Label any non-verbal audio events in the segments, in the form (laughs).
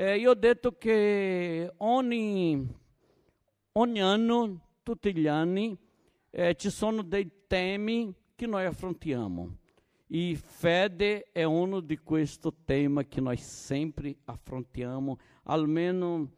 eh, io ho detto che ogni, ogni anno, tutti gli anni, eh, ci sono dei temi che noi affrontiamo. E fede è uno di questi temi che noi sempre affrontiamo, almeno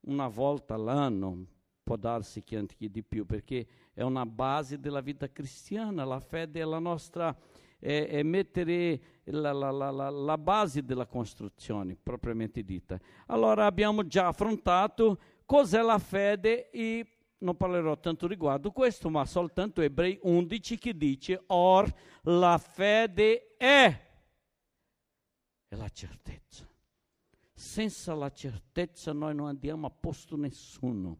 una volta all'anno, può darsi che anche di più, perché è una base della vita cristiana, la fede è la nostra, è, è mettere la, la, la, la, base della costruzione, propriamente dita. Allora abbiamo già affrontato cos'è la fede e non parlerò tanto riguardo questo, ma soltanto Ebrei 11 che dice, or la fede è, è la certezza. Senza la certezza noi non andiamo a posto nessuno.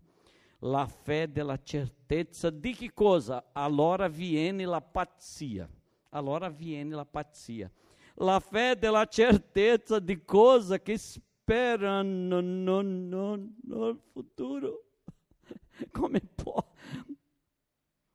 La fede è la certezza di che cosa? Allora viene la pazzia. Allora viene la pazzia. La fede è la certezza di cosa che sperano non, non, non futuro. (laughs) Come può?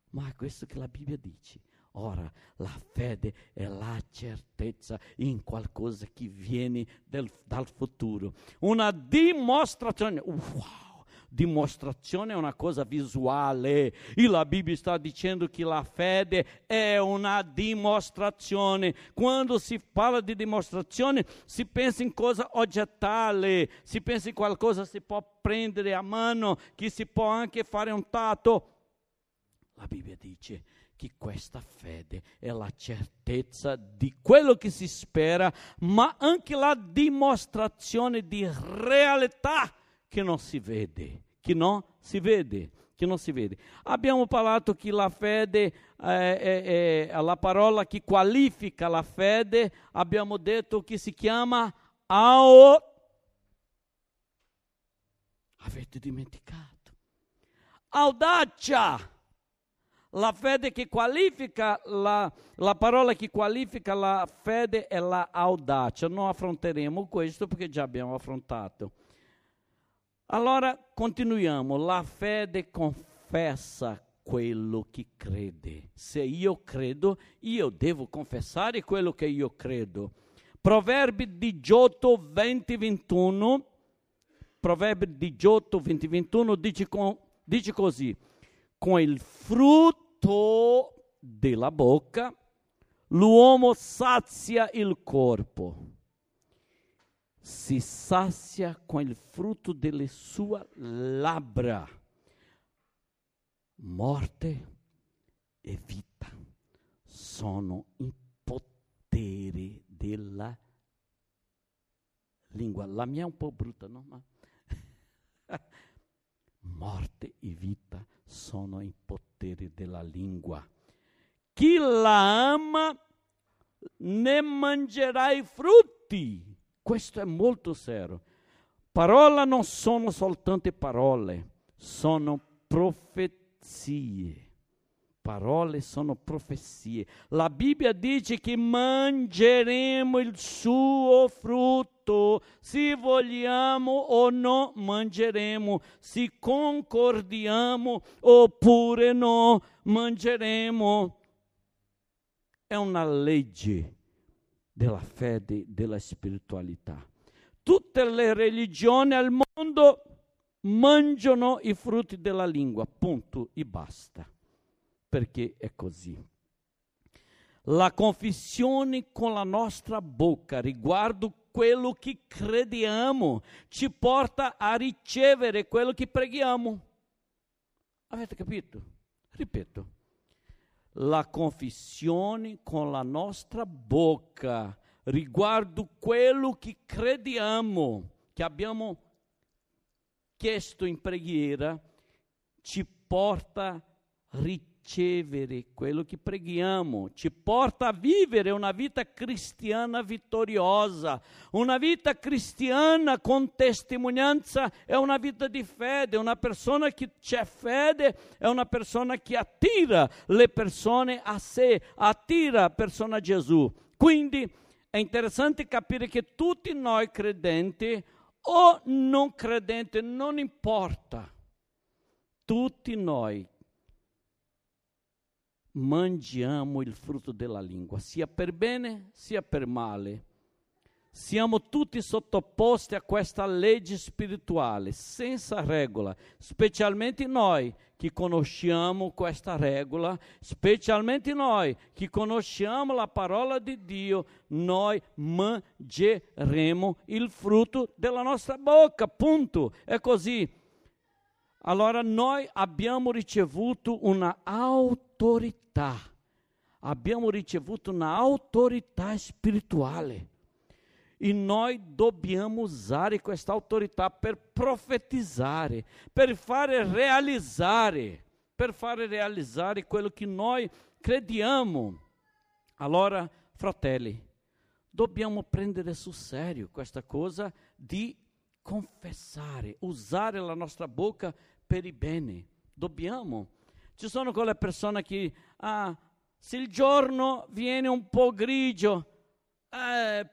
Ma è questo che la Bibbia dice. Ora, la fede è la certezza in qualcosa che viene del, dal futuro. Una dimostrazione. Wow! Dimostrazione è una cosa visuale e la Bibbia sta dicendo che la fede è una dimostrazione. Quando si parla di dimostrazione si pensa in cosa oggetale, si pensa in qualcosa che si può prendere a mano, che si può anche fare un tatto. La Bibbia dice che questa fede è la certezza di quello che si spera, ma anche la dimostrazione di realtà che non si vede, che non si vede, che non si vede. Abbiamo parlato che la fede è, è, è la parola che qualifica la fede, abbiamo detto che si chiama ao. Avete dimenticato? Audacia. La fede che qualifica, la, la parola che qualifica la fede è la audacia. Non affronteremo questo perché già abbiamo affrontato. Allora continuiamo, la fede confessa quello che crede. Se io credo, io devo confessare quello che io credo. Proverbi 18, 20, 21. Proverbi 18, 20, 21 dice, con, dice così: Con il frutto della bocca l'uomo sazia il corpo si sazia com il frutto delle sue labbra. Morte e vita sono in potere della lingua. La mia è un po' brutta, no? Ma (laughs) morte e vita sono in potere della lingua. Chi la ama ne i frutti questo è molto serio. Parole non sono soltanto parole, sono profezie. Parole sono profezie. La Bibbia dice che mangeremo il suo frutto, se vogliamo o no mangeremo, se concordiamo oppure no mangeremo. È una legge della fede, della spiritualità. Tutte le religioni al mondo mangiano i frutti della lingua, punto e basta, perché è così. La confessione con la nostra bocca riguardo quello che crediamo ci porta a ricevere quello che preghiamo. Avete capito? Ripeto la confessione con la nostra bocca riguardo quello che crediamo, che abbiamo chiesto in preghiera, ci porta a ricevere ricevere quello che preghiamo, ci porta a vivere una vita cristiana vittoriosa, una vita cristiana con testimonianza, è una vita di fede, una persona che c'è fede è una persona che attira le persone a sé, attira persone a Gesù. Quindi è interessante capire che tutti noi credenti o non credenti, non importa, tutti noi mangiamo il frutto della lingua, sia per bene sia per male. siamo tutti sottoposti a questa legge spirituale, senza regola, specialmente noi che conosciamo questa regola, specialmente noi che conosciamo la parola di Dio, noi mangeremo il frutto della nostra bocca, punto. È così. Allora noi abbiamo ricevuto una autorità, abbiamo ricevuto un'autorità spirituale e noi dobbiamo usare questa autorità per profetizzare, per fare realizzare, per fare realizzare quello che noi crediamo. Allora, fratelli, dobbiamo prendere sul serio questa cosa di confessare, usare la nostra bocca per il bene. Dobbiamo. Ci sono quelle persone che, ah, se il giorno viene un po' grigio, eh,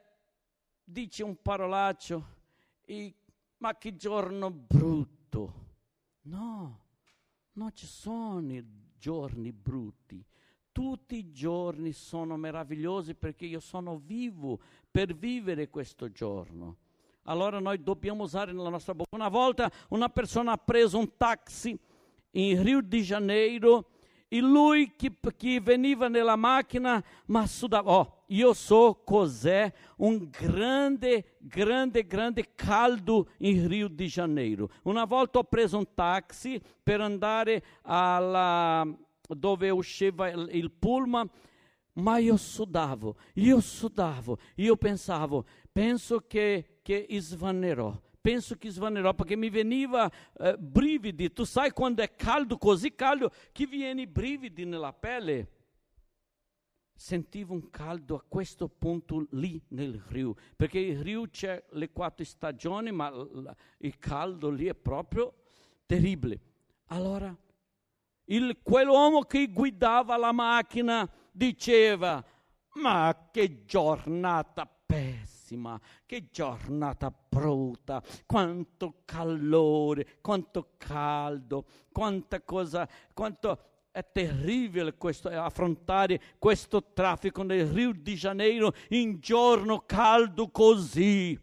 dice un parolaccio, e, ma che giorno brutto. No, non ci sono giorni brutti. Tutti i giorni sono meravigliosi perché io sono vivo per vivere questo giorno. Allora noi dobbiamo usare nella nostra bocca. Una volta una persona ha preso taxi in Rio de Janeiro e lui che, che veniva nella macchina, ma sudava. Oh, io so cos'è un grande, grande, grande caldo in Rio de Janeiro. Una volta ho preso un taxi per andare alla, dove usciva il, il pullman, ma io sudavo, io sudavo, io pensavo, penso che, che svanerò penso che svanerò perché mi veniva eh, brividi. Tu sai quando è caldo, così caldo, che viene brividi nella pelle. Sentivo un caldo a questo punto lì nel Rio, perché il Rio c'è le quattro stagioni, ma il caldo lì è proprio terribile. Allora, il, quell'uomo che guidava la macchina diceva, ma che giornata pessima! Bellissima, che giornata brutta, quanto calore, quanto caldo, quanta cosa, quanto è terribile questo, affrontare questo traffico nel Rio di Janeiro in giorno caldo così.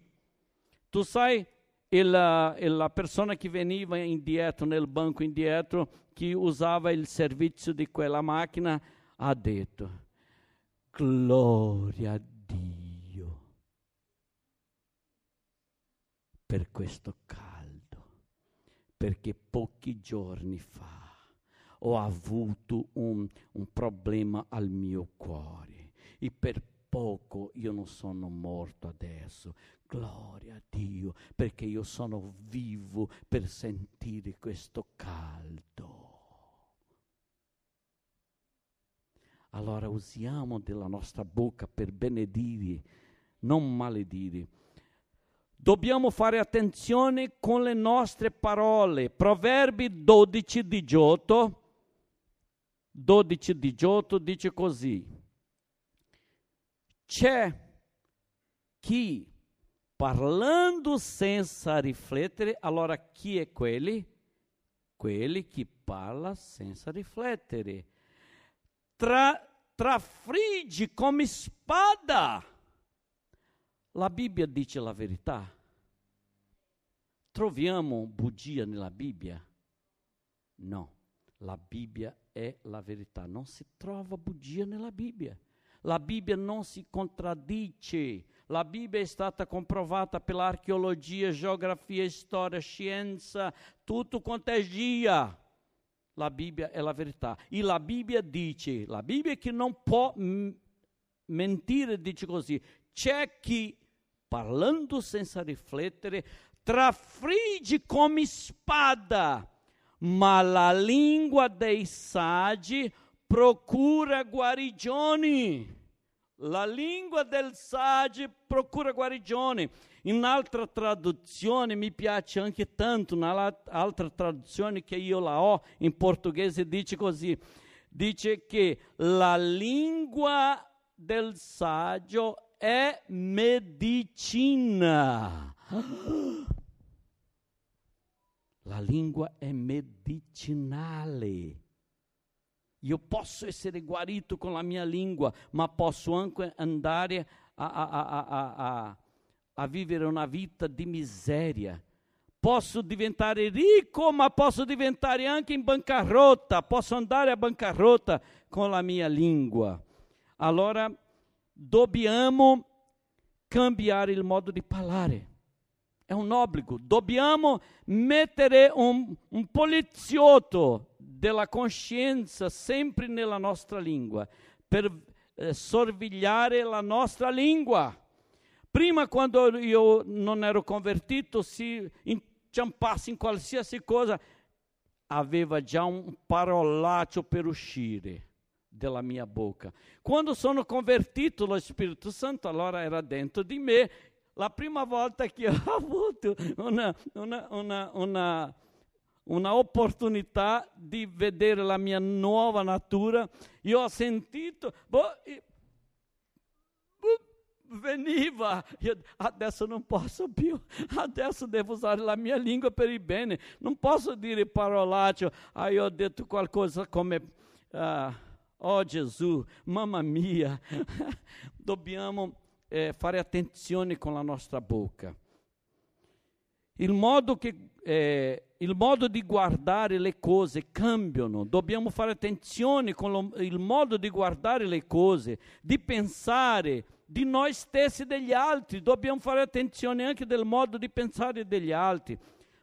Tu sai, il, la persona che veniva indietro, nel banco indietro, che usava il servizio di quella macchina, ha detto, gloria a Dio per questo caldo, perché pochi giorni fa ho avuto un, un problema al mio cuore e per poco io non sono morto adesso. Gloria a Dio, perché io sono vivo per sentire questo caldo. Allora usiamo della nostra bocca per benedire, non maledire dobbiamo fare attenzione con le nostre parole. Proverbi 12, 18, 12, 18 dice così. C'è chi parlando senza riflettere, allora chi è quelli? Quelli che parla senza riflettere. Tra, trafriggi come spada. La Bibbia dice la verità. Troviamo bugia nella Bibbia? No, la Bibbia è la verità, non si trova bugia nella Bibbia. La Bibbia non si contraddice. La Bibbia è stata comprovata pela archeologia, geografia, storia, scienza, tutto quanto è gia. La Bibbia è la verità. E la Bibbia dice, la Bibbia che non può mentire, dice così, c'è chi parlando senza riflettere trafrigge come spada, ma la língua dei saggi procura guarigioni. La lingua del saggio procura guarigione. In un'altra traduzione mi piace anche tanto, un'altra traduzione che io la ho in portoghese dice così, dice che la lingua del saggio è medicina. (gasps) (gasps) La lingua è medicinale. Io posso essere guarito con la mia lingua, ma posso anche andare a, a, a, a vivere una vita di miseria. Posso diventare ricco, ma posso diventare anche in bancarotta, posso andare a bancarotta con la mia lingua. Allora dobbiamo cambiare il modo di parlare. È un obbligo. Dobbiamo mettere un, un poliziotto della coscienza sempre nella nostra lingua per eh, sorvegliare la nostra lingua. Prima, quando io non ero convertito, si inciampasse in qualsiasi cosa, aveva già un parolaccio per uscire dalla mia bocca. Quando sono convertito lo Spirito Santo, allora era dentro di me. La prima volta che ho avuto una, una, una, una opportunità di vedere la mia nuova natura. Io ho sentito, boh, veniva, io adesso non posso più, adesso devo usare la mia lingua per il bene, non posso dire parolaccio, ah, ho detto qualcosa come, uh, oh Gesù, mamma mia, (laughs) dobbiamo eh, fare attenzione con la nostra bocca. Il modo, che, eh, il modo, di guardare le cose cambiano, dobbiamo fare attenzione con lo, il modo di guardare le cose, di pensare di noi stessi e degli altri, dobbiamo fare attenzione anche del modo di pensare degli altri.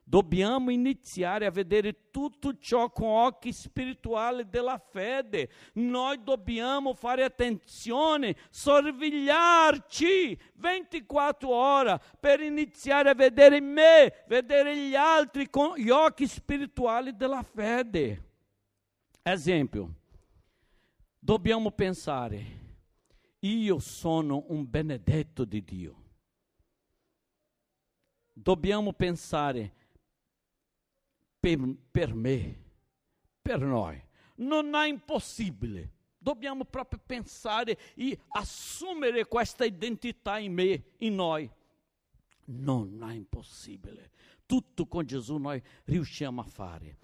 Dobbiamo iniziare a vedere tutto ciò con occhi spirituali della fede. Noi dobbiamo fare attenzione, sorvegliarci 24 ore per iniziare a vedere me, vedere gli altri con gli occhi spirituali della fede. Esempio, dobbiamo pensare, io sono un benedetto di Dio. Dobbiamo pensare, per, per me, per noi. Non è impossibile. Dobbiamo proprio pensare e assumere questa identità in me, in noi. Non è impossibile. Tutto con Gesù noi riusciamo a fare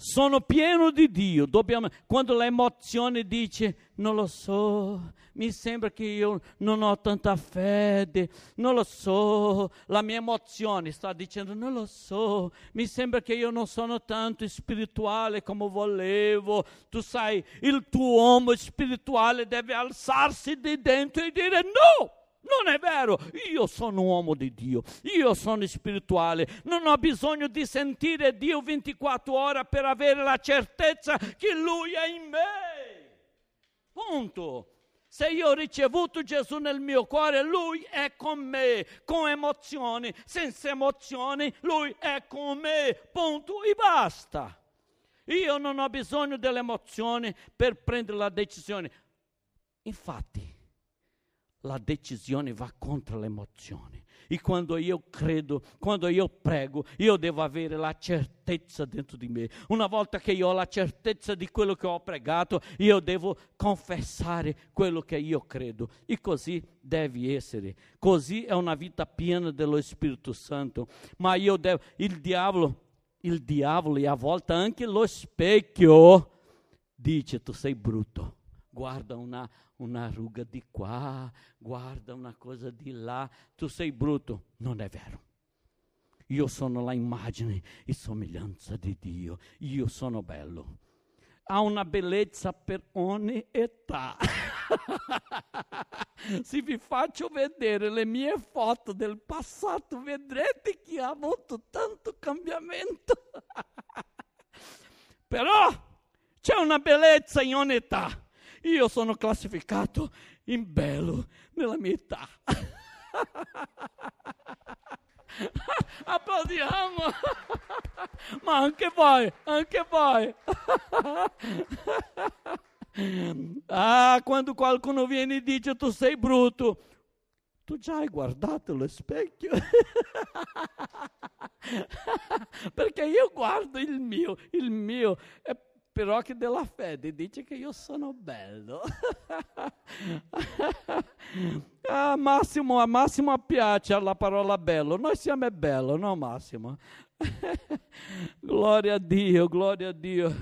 sono pieno di Dio. Dobbiamo, quando l'emozione dice non lo so, mi sembra che io non ho tanta fede, non lo so, la mia emozione sta dicendo non lo so, mi sembra che io non sono tanto spirituale come volevo. Tu sai, il tuo uomo spirituale deve alzarsi di dentro e dire no! Non è vero, io sono uomo di Dio, io sono spirituale, non ho bisogno di sentire Dio 24 ore per avere la certezza che Lui è in me. Punto. Se io ho ricevuto Gesù nel mio cuore, Lui è con me, con emozioni, senza emozioni, Lui è con me. Punto e basta. Io non ho bisogno delle emozioni per prendere la decisione. Infatti, la decisione va contro l'emozione. E quando io credo, quando io prego, io devo avere la certezza dentro di me. Una volta che io ho la certezza di quello che ho pregato, io devo confessare quello che io credo. E così deve essere. Così è una vita piena dello Spirito Santo. Ma io devo, il diavolo, il diavolo e a volte anche lo specchio dice tu sei brutto. Guarda una, una ruga di qua, guarda una cosa di là, tu sei brutto. Non è vero. Io sono la immagine e somiglianza di Dio, io sono bello. Ha una bellezza per ogni età. (laughs) Se vi faccio vedere le mie foto del passato, vedrete che ha avuto tanto cambiamento. (laughs) Però c'è una bellezza in ogni età. Io sono classificato in bello nella mia età. (laughs) Applaudiamo! (laughs) Ma anche voi, anche voi. (laughs) ah, quando qualcuno viene e dice tu sei brutto, tu già hai guardato lo specchio? Perché io guardo il mio, il mio, è però che della fede dice che io sono bello. a (laughs) Massimo, a Massimo piace la parola bello, noi siamo bello, no Massimo? (laughs) gloria a Dio, gloria a Dio.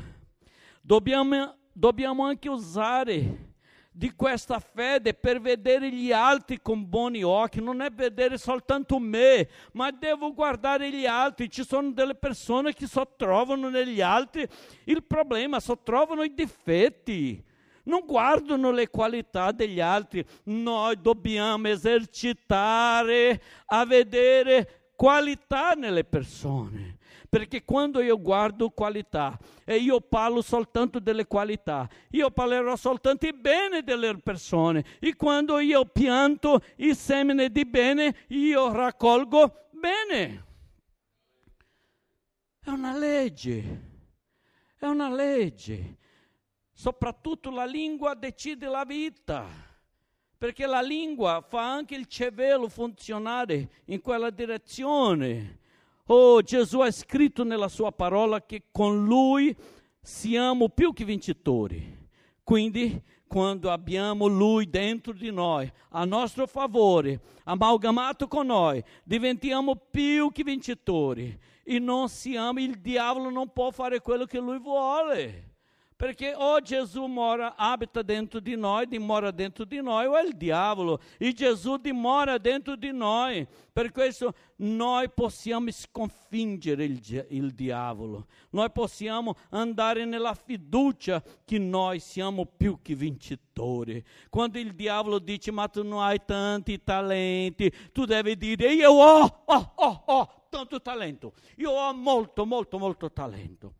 Dobbiamo, dobbiamo anche usare di questa fede per vedere gli altri con buoni occhi, non è vedere soltanto me, ma devo guardare gli altri. Ci sono delle persone che sottrovano negli altri il problema, sottrovano i difetti non guardano le qualità degli altri. Noi dobbiamo esercitare a vedere qualità nelle persone. Perché quando io guardo qualità e io parlo soltanto delle qualità, io parlerò soltanto il bene delle persone. E quando io pianto il semine di bene, io raccolgo bene. È una legge, è una legge. Soprattutto la lingua decide la vita, perché la lingua fa anche il cervello funzionare in quella direzione. Oh, Gesù ha scritto nella sua parola che con lui siamo più che vincitori. Quindi, quando abbiamo lui dentro di noi, a nostro favore, amalgamato con noi, diventiamo più che vincitori. E non siamo, il diavolo non può fare quello che lui vuole. Perché o Gesù mora, abita dentro di noi, dimora dentro di noi, o è il diavolo. E Gesù dimora dentro di noi. Per questo noi possiamo sconfiggere il, il diavolo. Noi possiamo andare nella fiducia che noi siamo più che vincitori. Quando il diavolo dice, ma tu non hai tanti talenti, tu devi dire, io ho, ho, ho, ho tanto talento. Io ho molto, molto, molto talento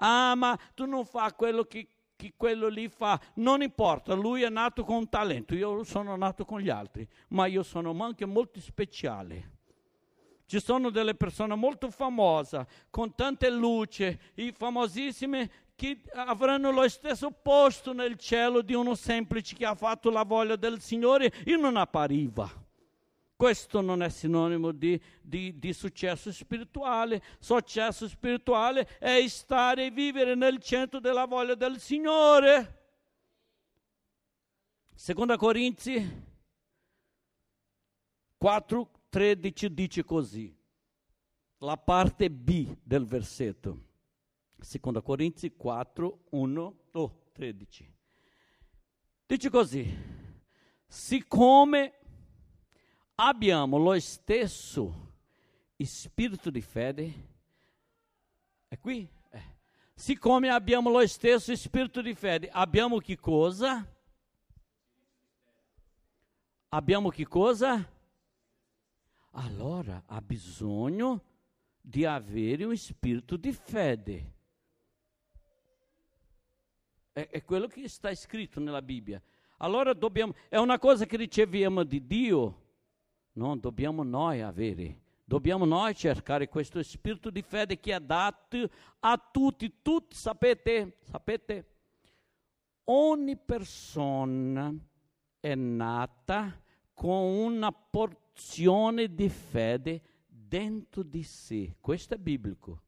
ah ma tu non fai quello che, che quello lì fa, non importa, lui è nato con un talento, io sono nato con gli altri, ma io sono anche molto speciale. Ci sono delle persone molto famose, con tante luci, i famosissimi che avranno lo stesso posto nel cielo di uno semplice che ha fatto la voglia del Signore e non appariva. Questo non è sinonimo di, di, di, successo spirituale. Successo spirituale è stare e vivere nel centro della voglia del Signore. Seconda Corinzi 4, 13 dice così, la parte B del versetto. Seconda Corinzi 4, 1, oh, 13. Dice così, siccome abbiamo lo stesso spirito di fede, è qui? Eh. Siccome abbiamo lo stesso spirito di fede, abbiamo che cosa? Abbiamo che cosa? Allora ha bisogno di avere un spirito di fede. È, è quello che sta scritto nella Bibbia. Allora dobbiamo, è una cosa che riceviamo di Dio non dobbiamo noi avere. Dobbiamo noi cercare questo spirito di fede che è dato a tutti. Tutti sapete, sapete, ogni persona è nata con una porzione di fede dentro di sé. Questo è biblico.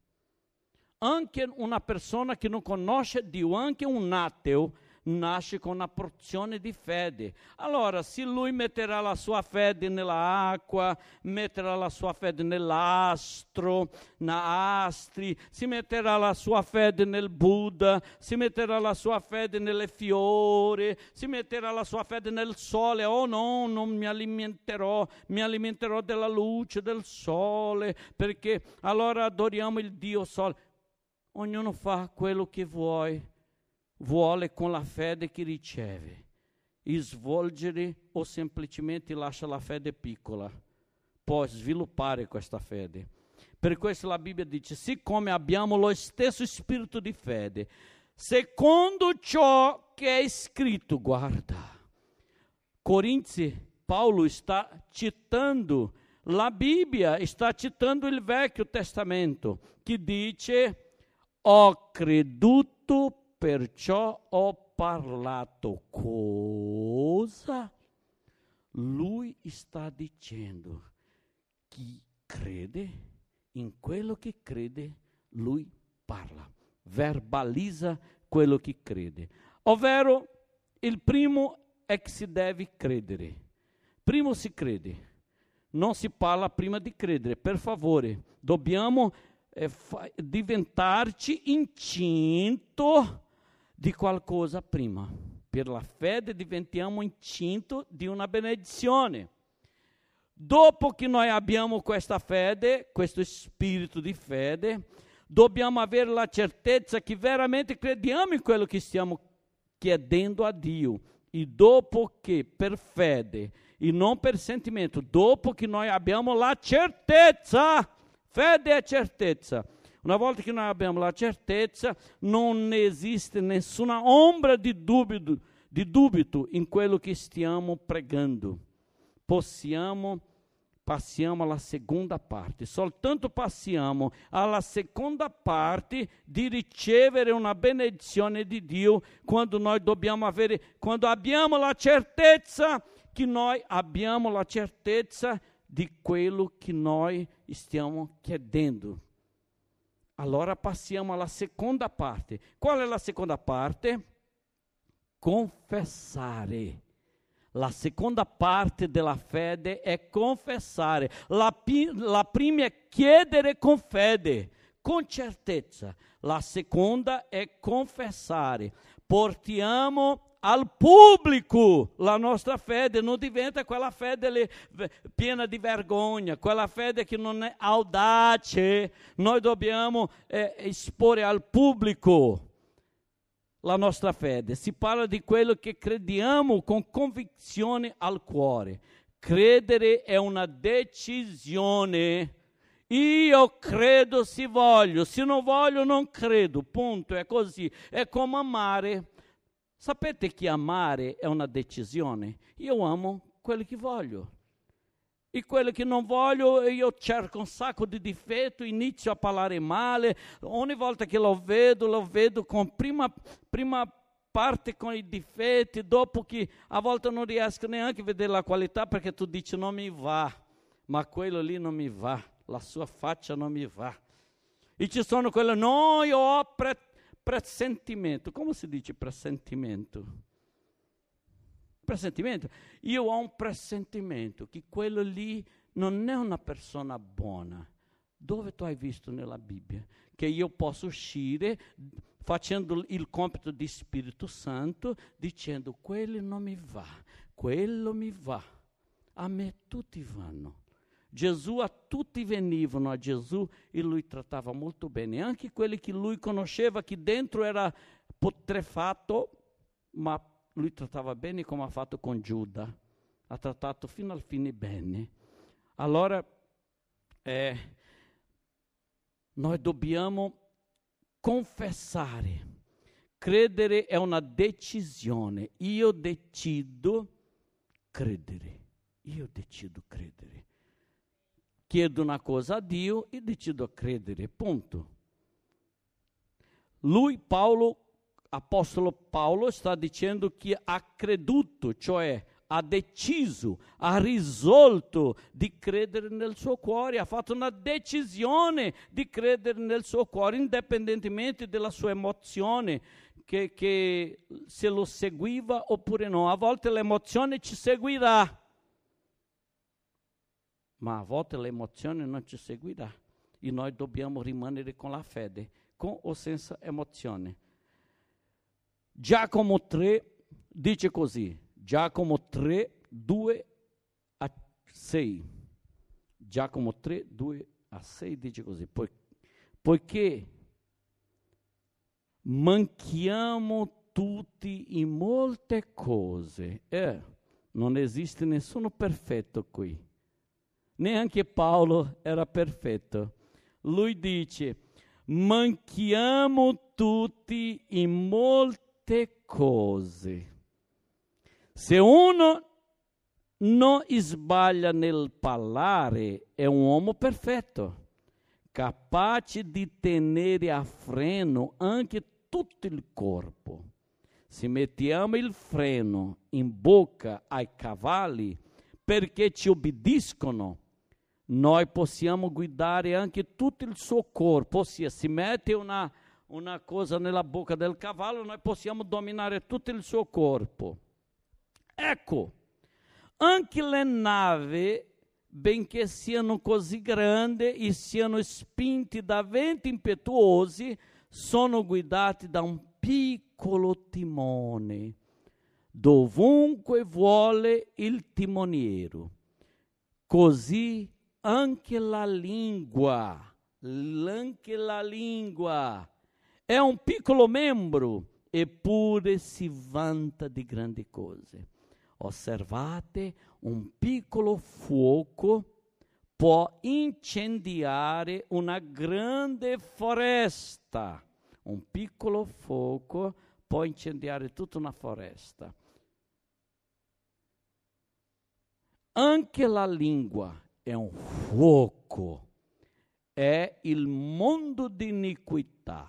Anche una persona che non conosce Dio, anche un ateo, nasce con una porzione di fede. Allora, se lui metterà la sua fede nella acqua, metterà la sua fede nell'astro, na astri, si metterà la sua fede nel Buddha, si metterà la sua fede nelle fiori, si metterà la sua fede nel sole. Oh no, non mi alimenterò, mi alimenterò della luce del sole, perché allora adoriamo il Dio sole. Ognuno fa quello che vuoi vuole con la fede che riceve svolgere o semplicemente lascia la fede piccola. Può sviluppare questa fede. Per questo la Bibbia dice, siccome abbiamo lo stesso spirito di fede, secondo ciò che è scritto, guarda. Corinzi, Paolo sta citando la Bibbia, sta citando il Vecchio Testamento, che dice, ho creduto perciò ho parlato cosa? Lui sta dicendo, chi crede in quello che crede, lui parla, verbalizza quello che crede. Ovvero, il primo è che si deve credere. Primo si crede, non si parla prima di credere. Per favore, dobbiamo eh, fa- diventarci incinto di qualcosa prima. per la fede diventiamo incinto di una benedizione. Dopo che noi abbiamo questa fede, questo spirito di fede, dobbiamo avere la certezza che veramente crediamo in quello che stiamo chiedendo a Dio. E dopo che per fede e non per sentimento, dopo che noi abbiamo la certezza, fede e certezza. Una volta che noi abbiamo la certezza, non esiste nessuna ombra di dubito, di dubito in quello che stiamo pregando. Possiamo passiamo alla seconda parte. Soltanto passiamo alla seconda parte di ricevere una benedizione di Dio quando noi dobbiamo avere, quando abbiamo la certezza che noi abbiamo la certezza di quello che noi stiamo chiedendo. Allora passiamo alla seconda parte. Qual è la seconda parte? Confessare la seconda parte della fede è confessare. La, la prima è chiedere con fede, con certezza. La seconda è confessare. Portiamo al pubblico la nostra fede, non diventa quella fede piena di vergogna, quella fede che non è audace. Noi dobbiamo eh, esporre al pubblico la nostra fede, si parla di quello che crediamo con convinzione al cuore. Credere è una decisione. Io credo se voglio, se non voglio non credo, punto, è così. È come amare. Sapete che amare è una decisione? Io amo quello che voglio e quello che non voglio io cerco un sacco di difetti, inizio a parlare male, ogni volta che lo vedo, lo vedo con prima, prima parte con i difetti, dopo che a volte non riesco neanche a vedere la qualità perché tu dici non mi va, ma quello lì non mi va, la sua faccia non mi va. E ci sono quelle, no, io ho pre- presentimento. Come si dice presentimento? Presentimento. Io ho un presentimento che quello lì non è una persona buona. Dove tu hai visto nella Bibbia che io posso uscire facendo il compito di Spirito Santo dicendo quello non mi va, quello mi va. A me tutti vanno. Gesù a tutti venivano a Gesù e lui trattava molto bene, anche quelli che lui conosceva che dentro era putrefatto, ma lui trattava bene come ha fatto con Giuda, ha trattato fino al fine bene. Allora eh, noi dobbiamo confessare, credere è una decisione, io decido credere, io decido credere. Chiedo una cosa a Dio e decido credere, punto. Lui, Paolo, Apostolo Paolo sta dicendo che ha creduto, cioè ha deciso, ha risolto di credere nel suo cuore, ha fatto una decisione di credere nel suo cuore, indipendentemente dalla sua emozione, che, che se lo seguiva oppure no. A volte l'emozione ci seguirà, ma a volte l'emozione non ci seguirà e noi dobbiamo rimanere con la fede, con o senza emozione. Giacomo 3 dice così, Giacomo 3, 2 a 6. Giacomo 3, 2 a 6 dice così, Poi, poiché manchiamo tutti in molte cose, eh, non esiste nessuno perfetto qui, neanche Paolo era perfetto. Lui dice, manchiamo tutti in molte cose. Se uno non sbaglia nel parlare, è un uomo perfetto, capace di tenere a freno anche tutto il corpo. Se mettiamo il freno in bocca ai cavalli perché ci obbediscono, noi possiamo guidare anche tutto il suo corpo, ossia si mette una una cosa nella bocca del cavallo, noi possiamo dominare tutto il suo corpo. Ecco, anche le navi, benché siano così grandi e siano spinti da venti impetuosi, sono guidati da un piccolo timone. dovunque vuole il timoniero. Così anche la lingua, anche la lingua è un piccolo membro, eppure si vanta di grandi cose. Osservate, un piccolo fuoco può incendiare una grande foresta. Un piccolo fuoco può incendiare tutta una foresta. Anche la lingua è un fuoco, è il mondo di iniquità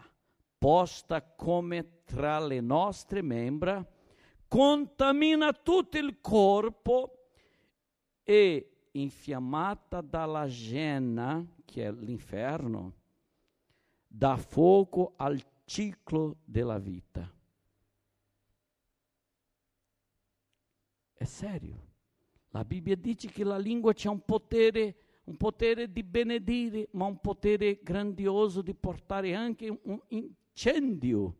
posta come tra le nostre membra, contamina tutto il corpo e infiammata dalla genna, che è l'inferno, dà fuoco al ciclo della vita. È serio. La Bibbia dice che la lingua c'è un potere, un potere di benedire, ma un potere grandioso di portare anche un incendio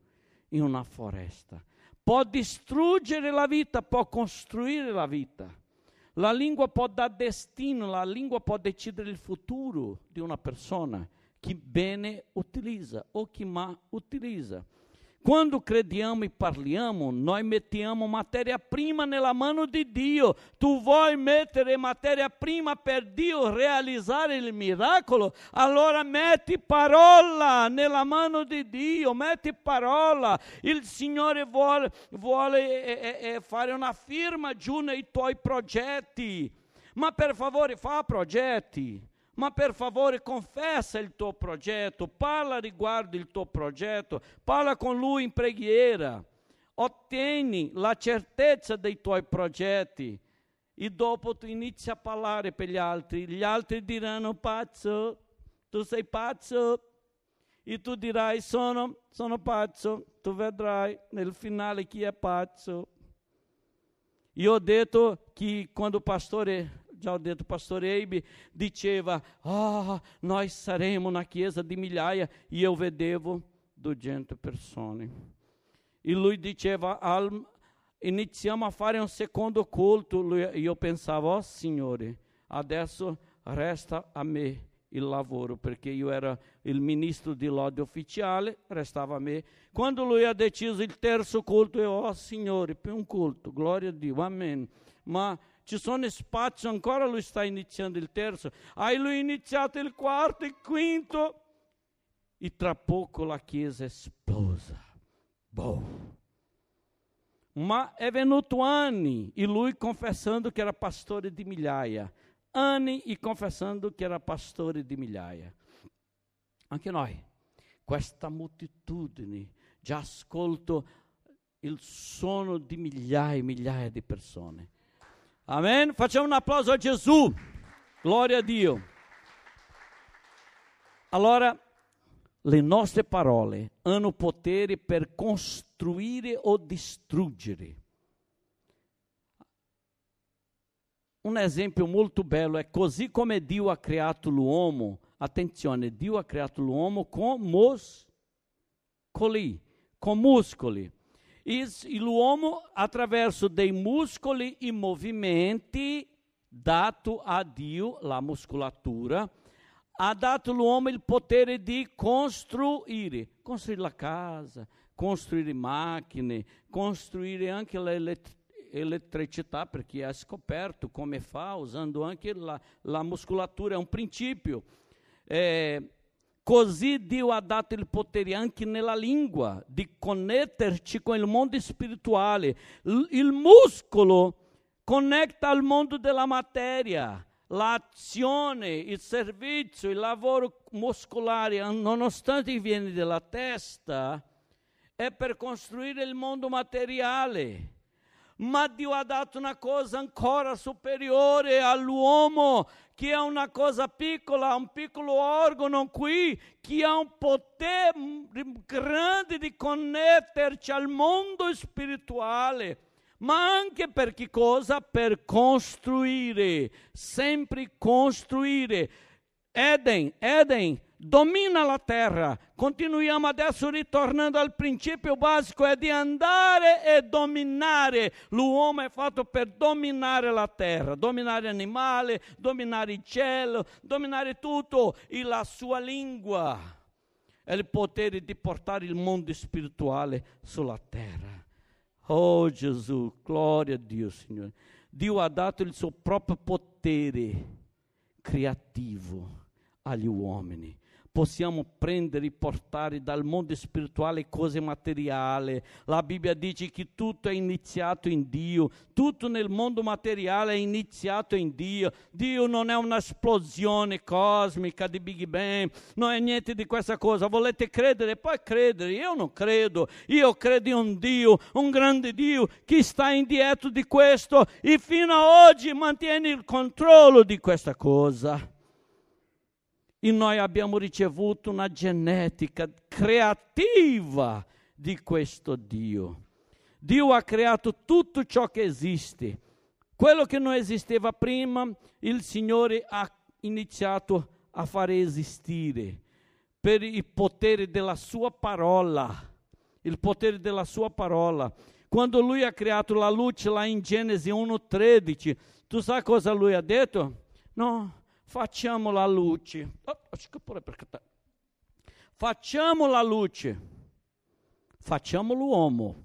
in una foresta. Può distruggere la vita, può costruire la vita. La lingua può dare destino, la lingua può decidere il futuro di una persona, chi bene utilizza o chi mal utilizza. Quando crediamo e parliamo, noi mettiamo matéria-prima nella mano di Dio. Tu vuoi mettere matéria-prima per Dio realizzare il miracolo? Allora metti parola nella mano di Dio, metti parola. Il Signore vuole, vuole eh, eh, fare una firma giù nei tuoi progetti. Ma per favore fa progetti ma per favore confessa il tuo progetto, parla riguardo il tuo progetto, parla con lui in preghiera, ottieni la certezza dei tuoi progetti e dopo tu inizi a parlare per gli altri, gli altri diranno pazzo, tu sei pazzo. E tu dirai sono, sono pazzo, tu vedrai nel finale chi è pazzo. Io ho detto che quando il pastore già ho detto, pastore Eibe diceva, ah, noi saremo na chiesa di migliaia, e io vedevo 200 persone. E lui diceva, iniziamo a fare un secondo culto, e io pensavo, oh Signore, adesso resta a me il lavoro, perché io era il ministro di lode ufficiale, restava a me. Quando lui ha deciso il terzo culto, io, oh Signore, per un culto, gloria a Dio, amen. Ma ci sono spazi, ancora lui sta iniziando il terzo, hai lui iniziato il quarto, il quinto, e tra poco la chiesa esplosa. Boh. Ma è venuto anni e lui confessando che era pastore di migliaia, anni e confessando che era pastore di migliaia. Anche noi, questa moltitudine, già ascolto il suono di migliaia e migliaia di persone. Amen? Facciamo un applauso a Gesù. Glória a Dio. Allora, le nostre parole hanno potere per costruire o distruggere. Un esempio molto bello è così come Dio ha creato l'uomo. Attenzione, Dio ha creato l'uomo con muscoli, con muscoli e l'uomo, attraverso dei muscoli e movimenti, dato a Dio la muscolatura, ha dato all'uomo il potere di costruire, costruire la casa, costruire macchine, costruire anche l'elettricità, perché ha scoperto come fa, usando anche la, la muscolatura, è un principio. Eh, Così Dio ha dato il potere anche nella lingua di connetterci con il mondo spirituale. Il muscolo connetta al mondo della materia. L'azione, il servizio, il lavoro muscolare, nonostante viene dalla testa, è per costruire il mondo materiale ma Dio ha dato una cosa ancora superiore all'uomo, che ha una cosa piccola, un piccolo organo qui, che ha un potere grande di connetterci al mondo spirituale. Ma anche per che cosa? Per costruire, sempre costruire. Eden, Eden, domina la terra. Continuiamo adesso ritornando al principio basico, è di andare e dominare. L'uomo è fatto per dominare la terra, dominare animali, dominare il cielo, dominare tutto e la sua lingua. È il potere di portare il mondo spirituale sulla terra. Oh Gesù, gloria a Dio, Signore. Dio ha dato il suo proprio potere creativo agli uomini possiamo prendere e portare dal mondo spirituale cose materiali. La Bibbia dice che tutto è iniziato in Dio, tutto nel mondo materiale è iniziato in Dio. Dio non è un'esplosione cosmica di Big Bang, non è niente di questa cosa. Volete credere? Poi credere. Io non credo. Io credo in un Dio, un grande Dio che sta indietro di questo e fino ad oggi mantiene il controllo di questa cosa e noi abbiamo ricevuto una genetica creativa di questo Dio. Dio ha creato tutto ciò che esiste. Quello che non esisteva prima, il Signore ha iniziato a fare esistere per il potere della sua parola. Il potere della sua parola. Quando lui ha creato la luce là in Genesi 1:13, tu sai cosa lui ha detto? No, facciamo la luce. Oh, facciamo la luce, facciamo l'uomo.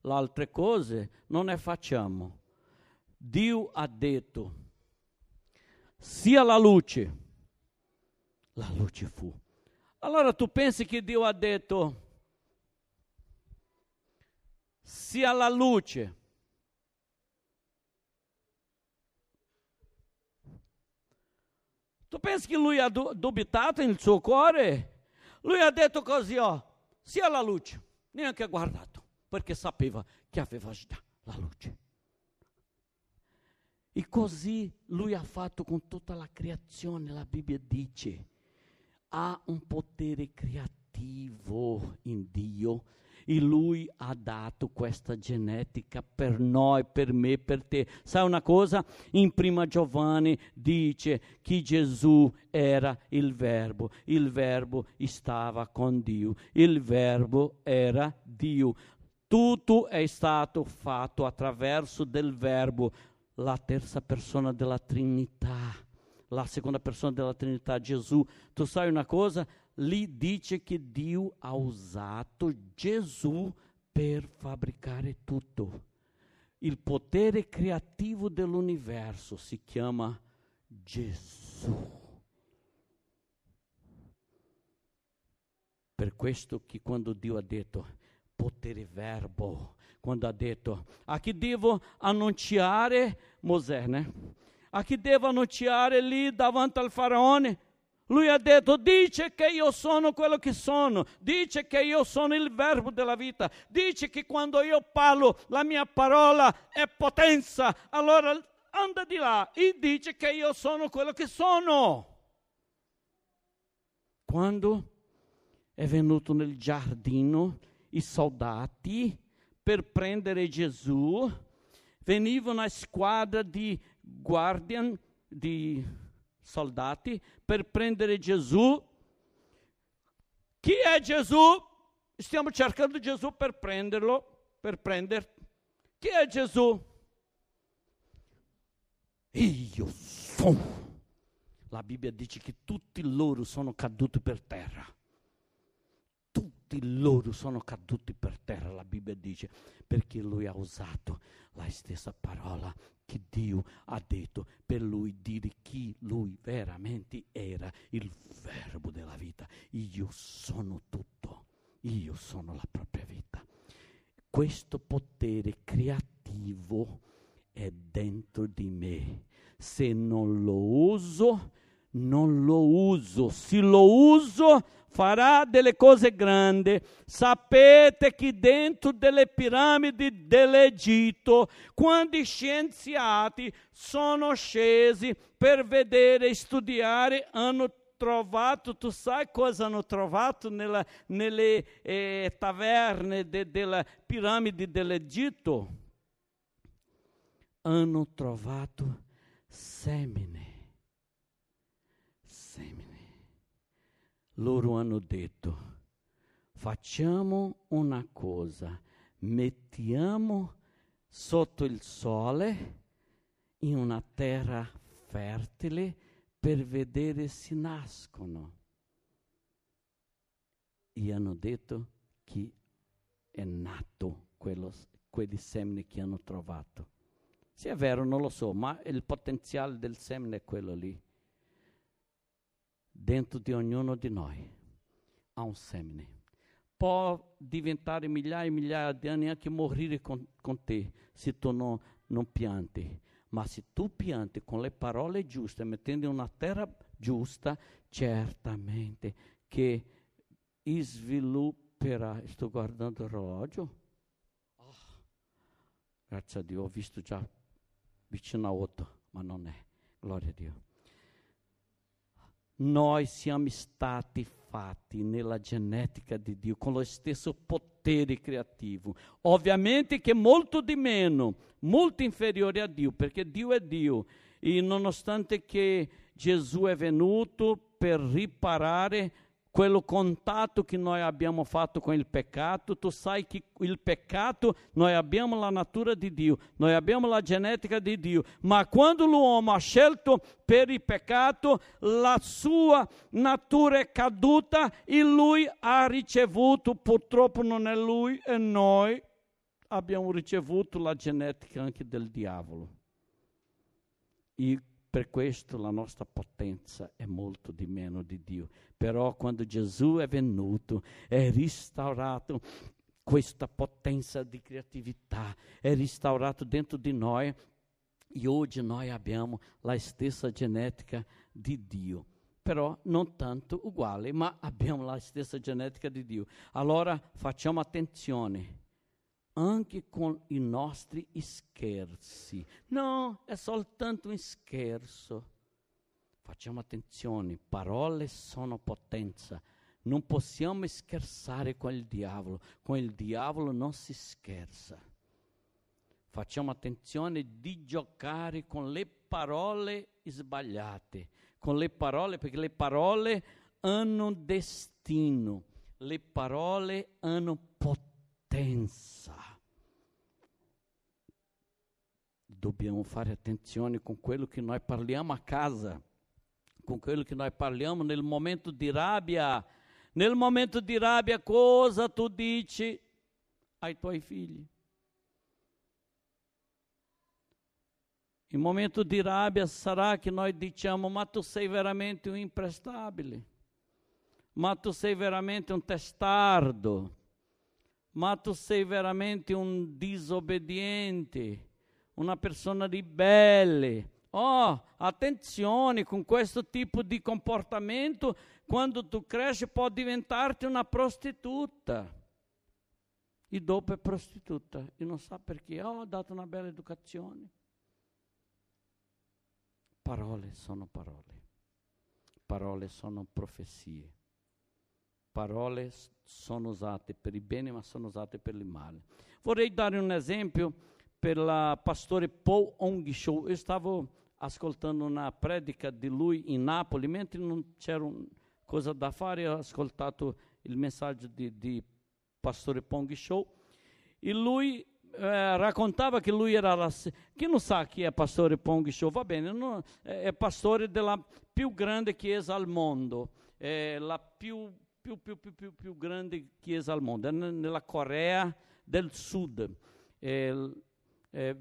Le altre cose non ne facciamo. Dio ha detto, sia la luce, la luce fu. Allora tu pensi che Dio ha detto, sia la luce, Tu pensi che lui ha dubitato nel suo cuore? Lui ha detto così, ó, sia la luce, neanche guardato, perché sapeva che aveva già la luce. E così lui ha fatto con tutta la creazione, la Bibbia dice, ha un potere creativo in Dio e lui ha dato questa genetica per noi, per me, per te. Sai una cosa? In prima Giovanni dice che Gesù era il verbo, il verbo stava con Dio, il verbo era Dio. Tutto è stato fatto attraverso del verbo, la terza persona della Trinità la seconda persona della Trinità, Gesù. Tu sai una cosa? Lì dice che Dio ha usato Gesù per fabbricare tutto. Il potere creativo dell'universo si chiama Gesù. Per questo che quando Dio ha detto potere verbo, quando ha detto a chi devo annunciare Mosè, né? a chi devo annunciare lì davanti al faraone, lui ha detto, dice che io sono quello che sono, dice che io sono il verbo della vita, dice che quando io parlo la mia parola è potenza, allora anda di là e dice che io sono quello che sono. Quando è venuto nel giardino i soldati per prendere Gesù, venivano a squadra di guardian, di soldati per prendere Gesù. Chi è Gesù? Stiamo cercando Gesù per prenderlo, per prendere. Chi è Gesù? Io sono. La Bibbia dice che tutti loro sono caduti per terra. Tutti loro sono caduti per terra, la Bibbia dice, perché lui ha usato la stessa parola che Dio ha detto per lui dire chi lui veramente era, il verbo della vita. Io sono tutto, io sono la propria vita. Questo potere creativo è dentro di me. Se non lo uso, non lo uso. Se lo uso, farà delle cose grandi. Sapete che dentro delle piramidi dell'Egitto, quando scienziati sono scesi per vedere e studiare, hanno trovato, tu sai cosa hanno trovato nella, nelle eh, taverne de, della piramide dell'Egitto? Hanno trovato semine. Loro hanno detto, facciamo una cosa, mettiamo sotto il sole in una terra fertile per vedere se nascono. E hanno detto chi è nato quello, quelli semini che hanno trovato. Se è vero non lo so, ma il potenziale del semine è quello lì. Dentro di ognuno di noi ha un semine. Può diventare migliaia e migliaia di anni anche morire con, con te se tu non, non pianti. Ma se tu pianti le parole giuste, mettendo in una terra giusta, certamente che svilupperà. Sto guardando l'orologio. Oh, grazie a Dio, ho visto già vicino a 8, ma non è. Gloria a Dio. Noi siamo stati fatti nella genetica di Dio con lo stesso potere creativo. Ovviamente che molto di meno, molto inferiore a Dio, perché Dio è Dio. E nonostante che Gesù è venuto per riparare quello contatto che noi abbiamo fatto con il peccato, tu sai che il peccato, noi abbiamo la natura di Dio, noi abbiamo la genetica di Dio, ma quando l'uomo ha scelto per il peccato, la sua natura è caduta e lui ha ricevuto, purtroppo non è lui, e noi abbiamo ricevuto la genetica anche del diavolo. E per questo la nostra potenza è molto di meno di Dio. Però quando Gesù è venuto, è restaurato questa potenza di creatività, è restaurato dentro di noi e oggi noi abbiamo la stessa genetica di Dio. Però non tanto uguale, ma abbiamo la stessa genetica di Dio. Allora facciamo attenzione anche con i nostri scherzi. No, è soltanto un scherzo. Facciamo attenzione, parole sono potenza. Non possiamo scherzare con il diavolo. Con il diavolo non si scherza. Facciamo attenzione di giocare con le parole sbagliate. Con le parole, perché le parole hanno destino. Le parole hanno potenza. Dobbiamo fare attenzione con quello che noi parliamo a casa, con quello che noi parliamo nel momento di rabbia. Nel momento di rabbia, cosa tu dici ai tuoi figli? In momento di rabbia sarà che noi diciamo: Ma tu sei veramente un imprestabile, ma tu sei veramente un testardo, ma tu sei veramente un disobbediente una persona ribelle. Oh, attenzione con questo tipo di comportamento, quando tu cresci può diventarti una prostituta. E dopo è prostituta e non sa perché, oh, ho dato una bella educazione. Parole sono parole, parole sono profezie, parole sono usate per il bene ma sono usate per il male. Vorrei dare un esempio pela pastore Paul Ong Show. Eu estava ascoltando una predica di lui in Napoli, mentre non c'era cosa da fare, ho ascoltato il messaggio di, di pastore Pong Show e lui eh, raccontava che lui era la, chi non sa chi è pastore Pong Show va bene no, è pastore della più grande chiesa al mondo è la più, più, più, più, più, grande chiesa al mondo nella Corea del Sud è, eh,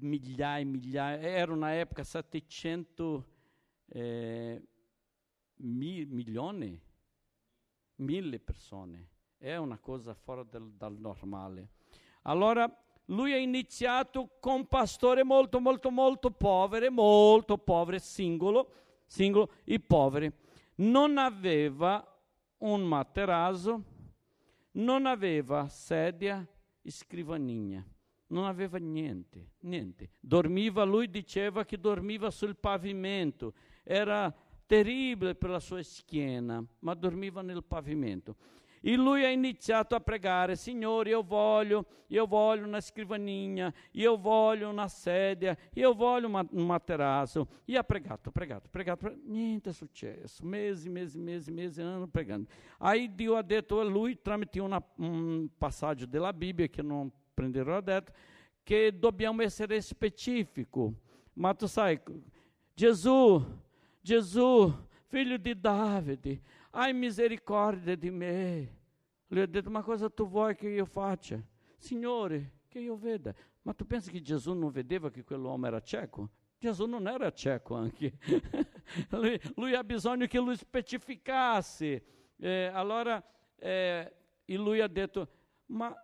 migliaia e migliaia, era una epoca 700 eh, mi, milioni, mille persone, è una cosa fuori del, dal normale. Allora lui ha iniziato con pastore molto molto molto povere, molto povere, singolo, singolo e poveri. Non aveva un materasso, non aveva sedia e scrivaninha non aveva niente, niente. Dormiva, lui diceva che dormiva sul pavimento, era terribile per la sua schiena, ma dormiva nel pavimento. E lui ha iniziato a pregare, Signore, io voglio, io voglio una scrivaninha, io voglio una sedia, io voglio un materasso. E ha pregato, pregato, pregato, niente è successo. Mesi, mesi, mesi, mesi, anno pregando. Aí Dio ha detto a lui, tramite una, un passaggio della Bibbia, che non prenderò adesso, che dobbiamo essere specifici. Ma tu sai, Gesù, Gesù, figlio di Davide, hai misericórdia di me. (laughs) Lui ha detto, ma cosa tu vuoi che io faccia? Signore, che io veda. Ma tu pensi che Gesù non vedeva che quell'uomo era cieco? Gesù non era cieco anche. lui, ha bisogno che lui specificasse. Eh, allora, eh, e lui ha detto, ma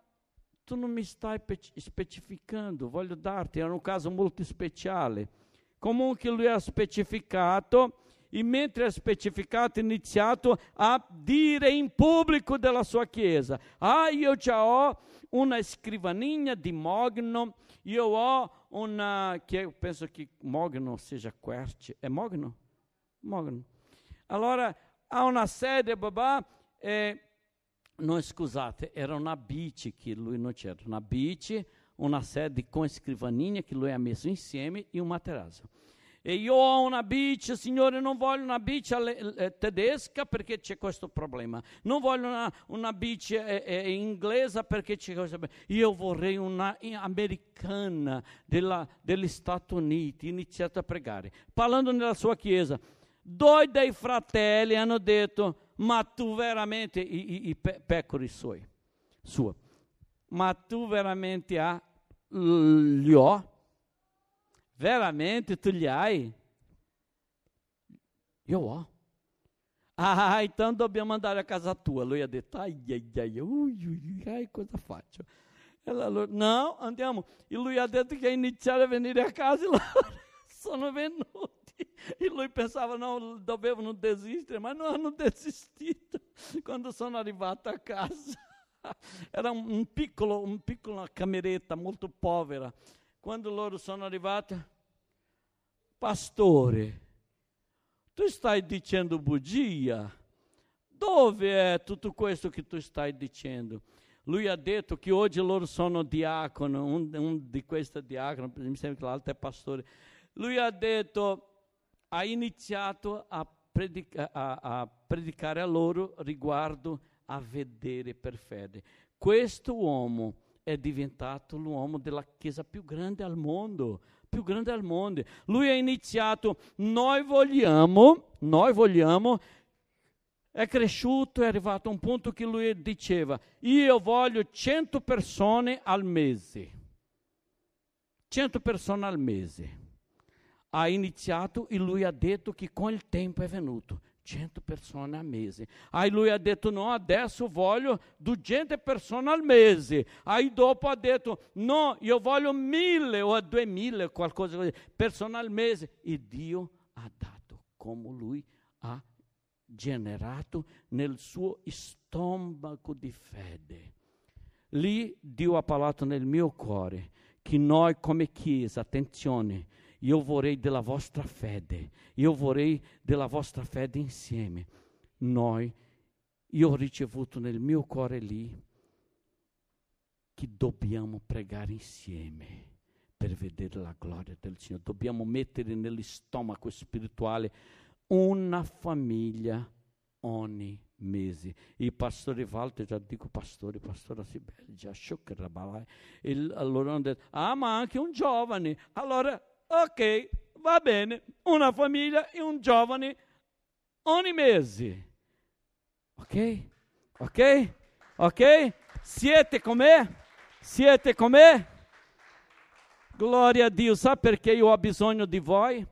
tu non mi stai specificando, voglio darti, era un caso molto speciale. Comunque lui ha specificato e mentre ha specificato, iniziato a dire in pubblico della sua chiesa, ah io già ho una scrivaninha di Mogno, io ho una, che io penso che Mogno seja Querce, è Mogno? Mogno. Allora ha una sede, babà, e, no scusate, era una bici che lui non c'era, una bici, una sede com scrivaninha que lui ha messo insieme e um materasso. E io ho una bici, Signore, non voglio una bici eh, tedesca perché c'è questo problema. Non voglio una, una bici eh, eh, inglese perché c'è questo problema. Io vorrei una americana della, degli Stati Uniti. Iniziate a pregare. Parlando nella sua chiesa, due dei fratelli hanno detto, ma tu veramente, i, i, i pe- peccori suoi, sua, ma tu veramente hai gli ho? Veramente tu li hai? Io ho. Ah, então dobbiamo andare a casa tua. Lui ha detto, ai, ai, ai, ui, ui, ai, cosa faccio? E allora, no, andiamo. E lui ha detto che iniziare a venire a casa e (laughs) loro (laughs) sono venuti. E lui pensava, no, dovevano desistere, ma non hanno desistito quando sono arrivato a casa. (laughs) Era un, un piccolo, un piccola cameretta molto povera. Quando loro sono arrivati, pastore, tu stai dicendo bugia? Dove è tutto questo che tu stai dicendo? Lui ha detto che oggi loro sono diacono, un, un di questi diacono, mi sembra che l'altro è pastore. Lui ha detto, ha iniziato a, predica, a, a predicare a loro riguardo a vedere per fede. Questo uomo è diventato l'uomo della chiesa più grande al mondo, più grande al mondo. Lui ha iniziato, noi vogliamo, noi vogliamo, è cresciuto, è arrivato a un punto che lui diceva, io voglio 100 persone al mese. 100 persone al mese. Ha iniziato e lui ha detto che con il tempo è venuto. 100 persone al mese. Aí lui ha detto no, adesso voglio 200 persone al mese. Aí dopo ha detto no, io voglio 1000 o 2000, qualcosa così, persone al mese. E Dio ha dato come lui ha generato nel suo stomaco di fede. Lì Dio ha parlato nel mio cuore che noi come Chiesa, attenzione, io vorrei della vostra fede, io vorrei della vostra fede insieme. Noi, io ho ricevuto nel mio cuore lì che dobbiamo pregare insieme per vedere la gloria del Signore. Dobbiamo mettere nello stomaco spirituale una famiglia ogni mese. Il pastore Walter, già dico pastore, pastore Sibeli, già scioccherà, allora hanno detto, ah ma anche un giovane. Allora Ok, va bene, una famiglia e un giovane ogni mese. Ok? Ok? Ok? Siete con me? Siete con me? Glória a Dio. Sabe perché io ho bisogno di voi?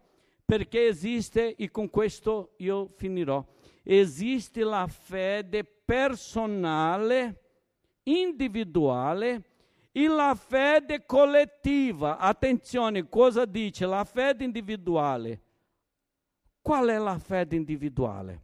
Perché esiste, e con questo io finirò, esiste la fede personale, individuale, e la fede collettiva, attenzione, cosa dice la fede individuale? Qual è la fede individuale?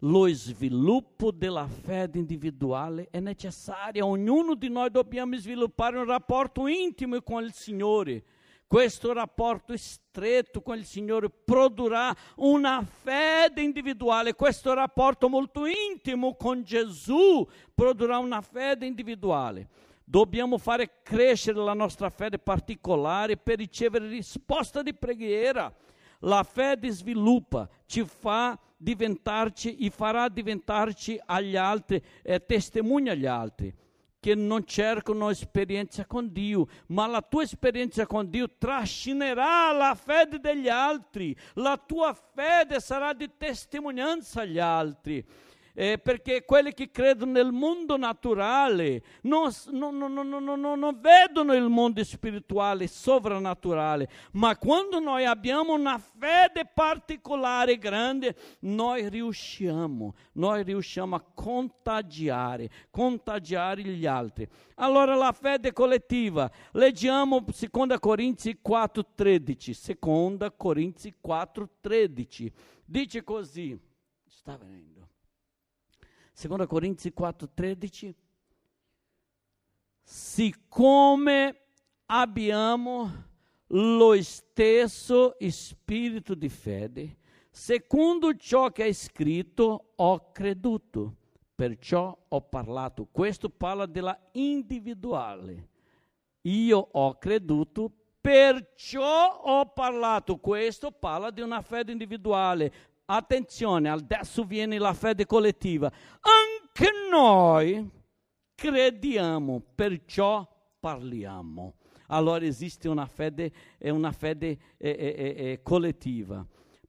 Lo sviluppo della fede individuale è necessario, ognuno di noi dobbiamo sviluppare un rapporto intimo con il Signore, Questo rapporto stretto con il Signore produrrà una fede individuale, questo rapporto molto intimo con Gesù produrrà una fede individuale. Dobbiamo fare crescere la nostra fede particolare per ricevere risposta di preghiera. La fede sviluppa, ci fa diventarci e farà diventarci agli altri, eh, testimoni agli altri che non cercano esperienza con Dio, ma la tua esperienza con Dio trascinerà la fede degli altri, la tua fede sarà di testimonianza agli altri eh, perché quelli che credono nel mondo naturale non, non, non, non, vedono il mondo spirituale, sovrannaturale, ma quando noi abbiamo una fede particolare grande, noi riusciamo, noi riusciamo a contagiare, contagiare gli altri. Allora la fede collettiva, leggiamo 2 Corinzi 4,13, 2 Corinzi 4,13, dice così, sta venendo. Seconda Corinzi 4:13 siccome abbiamo lo stesso spirito di fede, secondo ciò che è scritto, ho creduto, perciò ho parlato. Questo parla della individuale. Io ho creduto, perciò ho parlato. Questo parla di una fede individuale attenzione, adesso viene la fede collettiva. Anche noi crediamo, perciò parliamo. Allora esiste una fede, una fede eh, eh, eh, collettiva.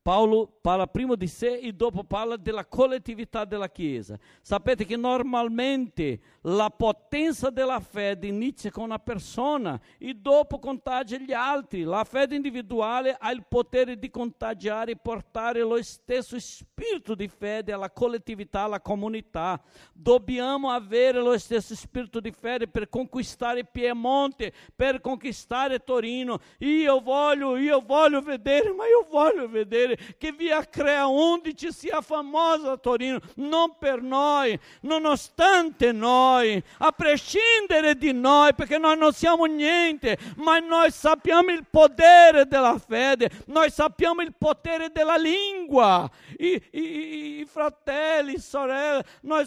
Paolo parla prima di sé e dopo parla della collettività della Chiesa. Sapete che normalmente la potenza della fede inizia con una persona e dopo contagia gli altri. La fede individuale ha il potere di contagiare e portare lo stesso spirito di fede alla collettività, alla comunità. Dobbiamo avere lo stesso spirito di fede per conquistare Piemonte, per conquistare Torino. Io voglio, io voglio vedere, ma io voglio vedere che via Crea 11 sia famosa a Torino, non per noi, nonostante noi, a prescindere di noi, perché noi non siamo niente, ma noi sappiamo il potere della fede, noi sappiamo il potere della lingua, i, i, i fratelli, sorelle, noi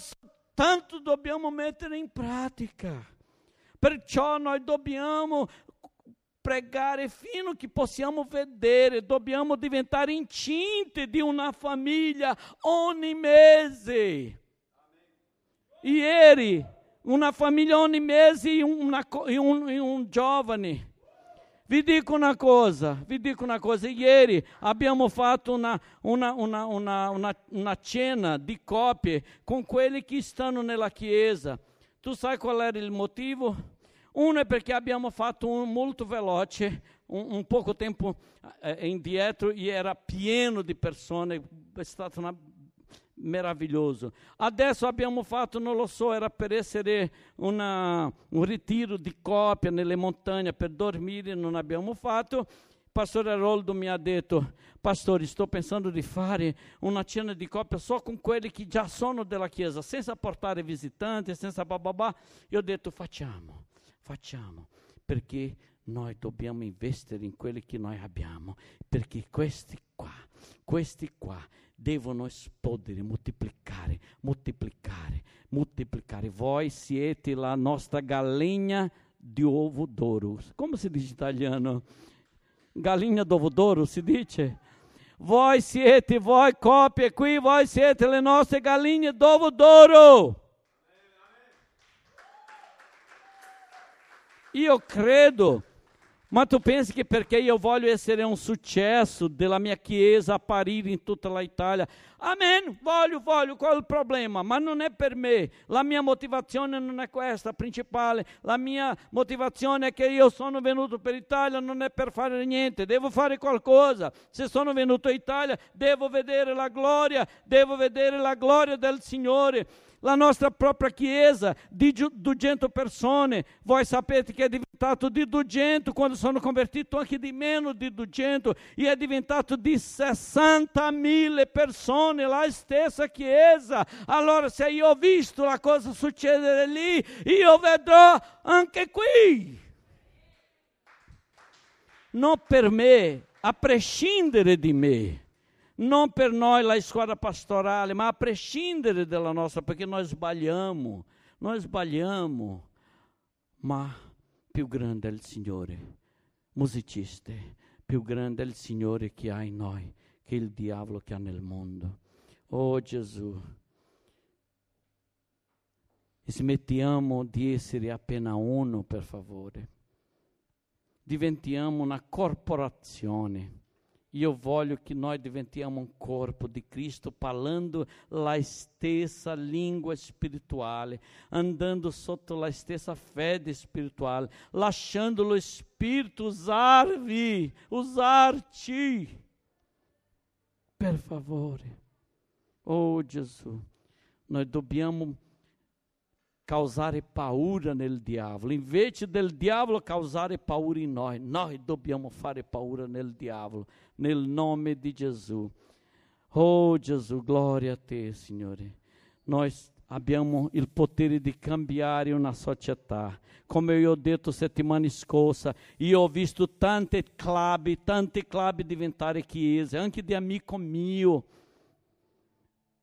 tanto dobbiamo mettere in pratica. Perciò noi dobbiamo pregare fino che possiamo vedere, dobbiamo diventare incinte di una famiglia ogni mese. Ieri, una famiglia ogni mese e, una, e, un, e un giovane. Vi dico una cosa, vi dico una cosa, ieri abbiamo fatto una, una, una, una, cena di coppie con quelli che stanno nella chiesa. Tu sai qual era il motivo? Uno è perché abbiamo fatto un molto veloce, un, un poco tempo eh, indietro e era pieno di persone, è stato una, meraviglioso. Adesso abbiamo fatto, non lo so, era per essere una, un ritiro di coppia nelle montagne per dormire, non abbiamo fatto. Pastore Aroldo mi ha detto, pastore, sto pensando di fare una cena di coppia solo con quelli che già sono della chiesa, senza portare visitanti, senza bababà. Io ho detto, facciamo facciamo perché noi dobbiamo investire in quelli che noi abbiamo, perché questi qua, questi qua devono esplodere, moltiplicare, moltiplicare, moltiplicare. Voi siete la nostra galinha di ovo d'oro. Come si dice in italiano? Galinha d'ovo d'oro si dice? Voi siete, voi coppie qui, voi siete le nostre galinhe d'ovo d'oro. Io credo. Ma tu pensi che perché io voglio essere un successo della mia chiesa apparire in tutta l'Italia? Amen, voglio, voglio, qual è il problema? Ma non è per me, la mia motivazione non è questa principale, la mia motivazione è che io sono venuto per Italia, non è per fare niente, devo fare qualcosa. Se sono venuto in Italia, devo vedere la gloria, devo vedere la gloria del Signore la nostra propria chiesa di 200 persone, voi sapete che è diventato di 200 quando sono convertito anche di meno di 200 e è diventato di 60.000 persone la stessa chiesa. Allora se io ho visto la cosa succedere lì, io vedrò anche qui. non per me, a prescindere di me. Non per noi la squadra pastorale, ma a prescindere dalla nostra, perché noi sbagliamo, noi sbagliamo, ma più grande è il Signore. Musiciste, più grande è il Signore che ha in noi che il diavolo che ha nel mondo. Oh Gesù, smettiamo di essere appena uno, per favore. Diventiamo una corporazione. Io voglio che noi diventiamo un corpo di Cristo, parlando la stessa língua spirituale, andando sotto la stessa fede spirituale, lasciando lo Spirito usar-vi, usar-te. Per favore. Oh Gesù, noi dobbiamo causare paura nel diavolo. Invece del diavolo causare paura in noi, noi dobbiamo fare paura nel diavolo, nel nome di Gesù. Oh Gesù, gloria a te, Signore. Noi abbiamo il potere di cambiare una società. Come io ho detto settimana scorsa, io ho visto tante club, tanti club diventare chiese, anche di amico mio.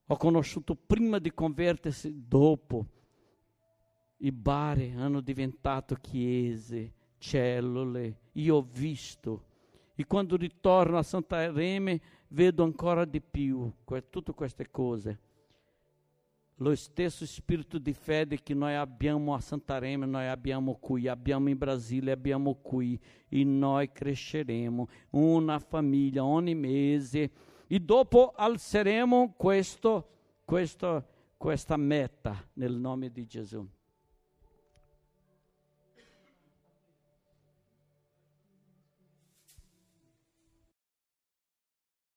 Ho conosciuto prima di convertersi, dopo i bar hanno diventato chiese, cellule, io ho visto. E quando ritorno a Santa Reme vedo ancora di più tutte queste cose. Lo stesso spirito di fede che noi abbiamo a Santarém, noi abbiamo qui, abbiamo in Brasile, abbiamo qui, e noi cresceremo una famiglia ogni mese e dopo alzeremo questo, questo, questa meta nel nome di Gesù.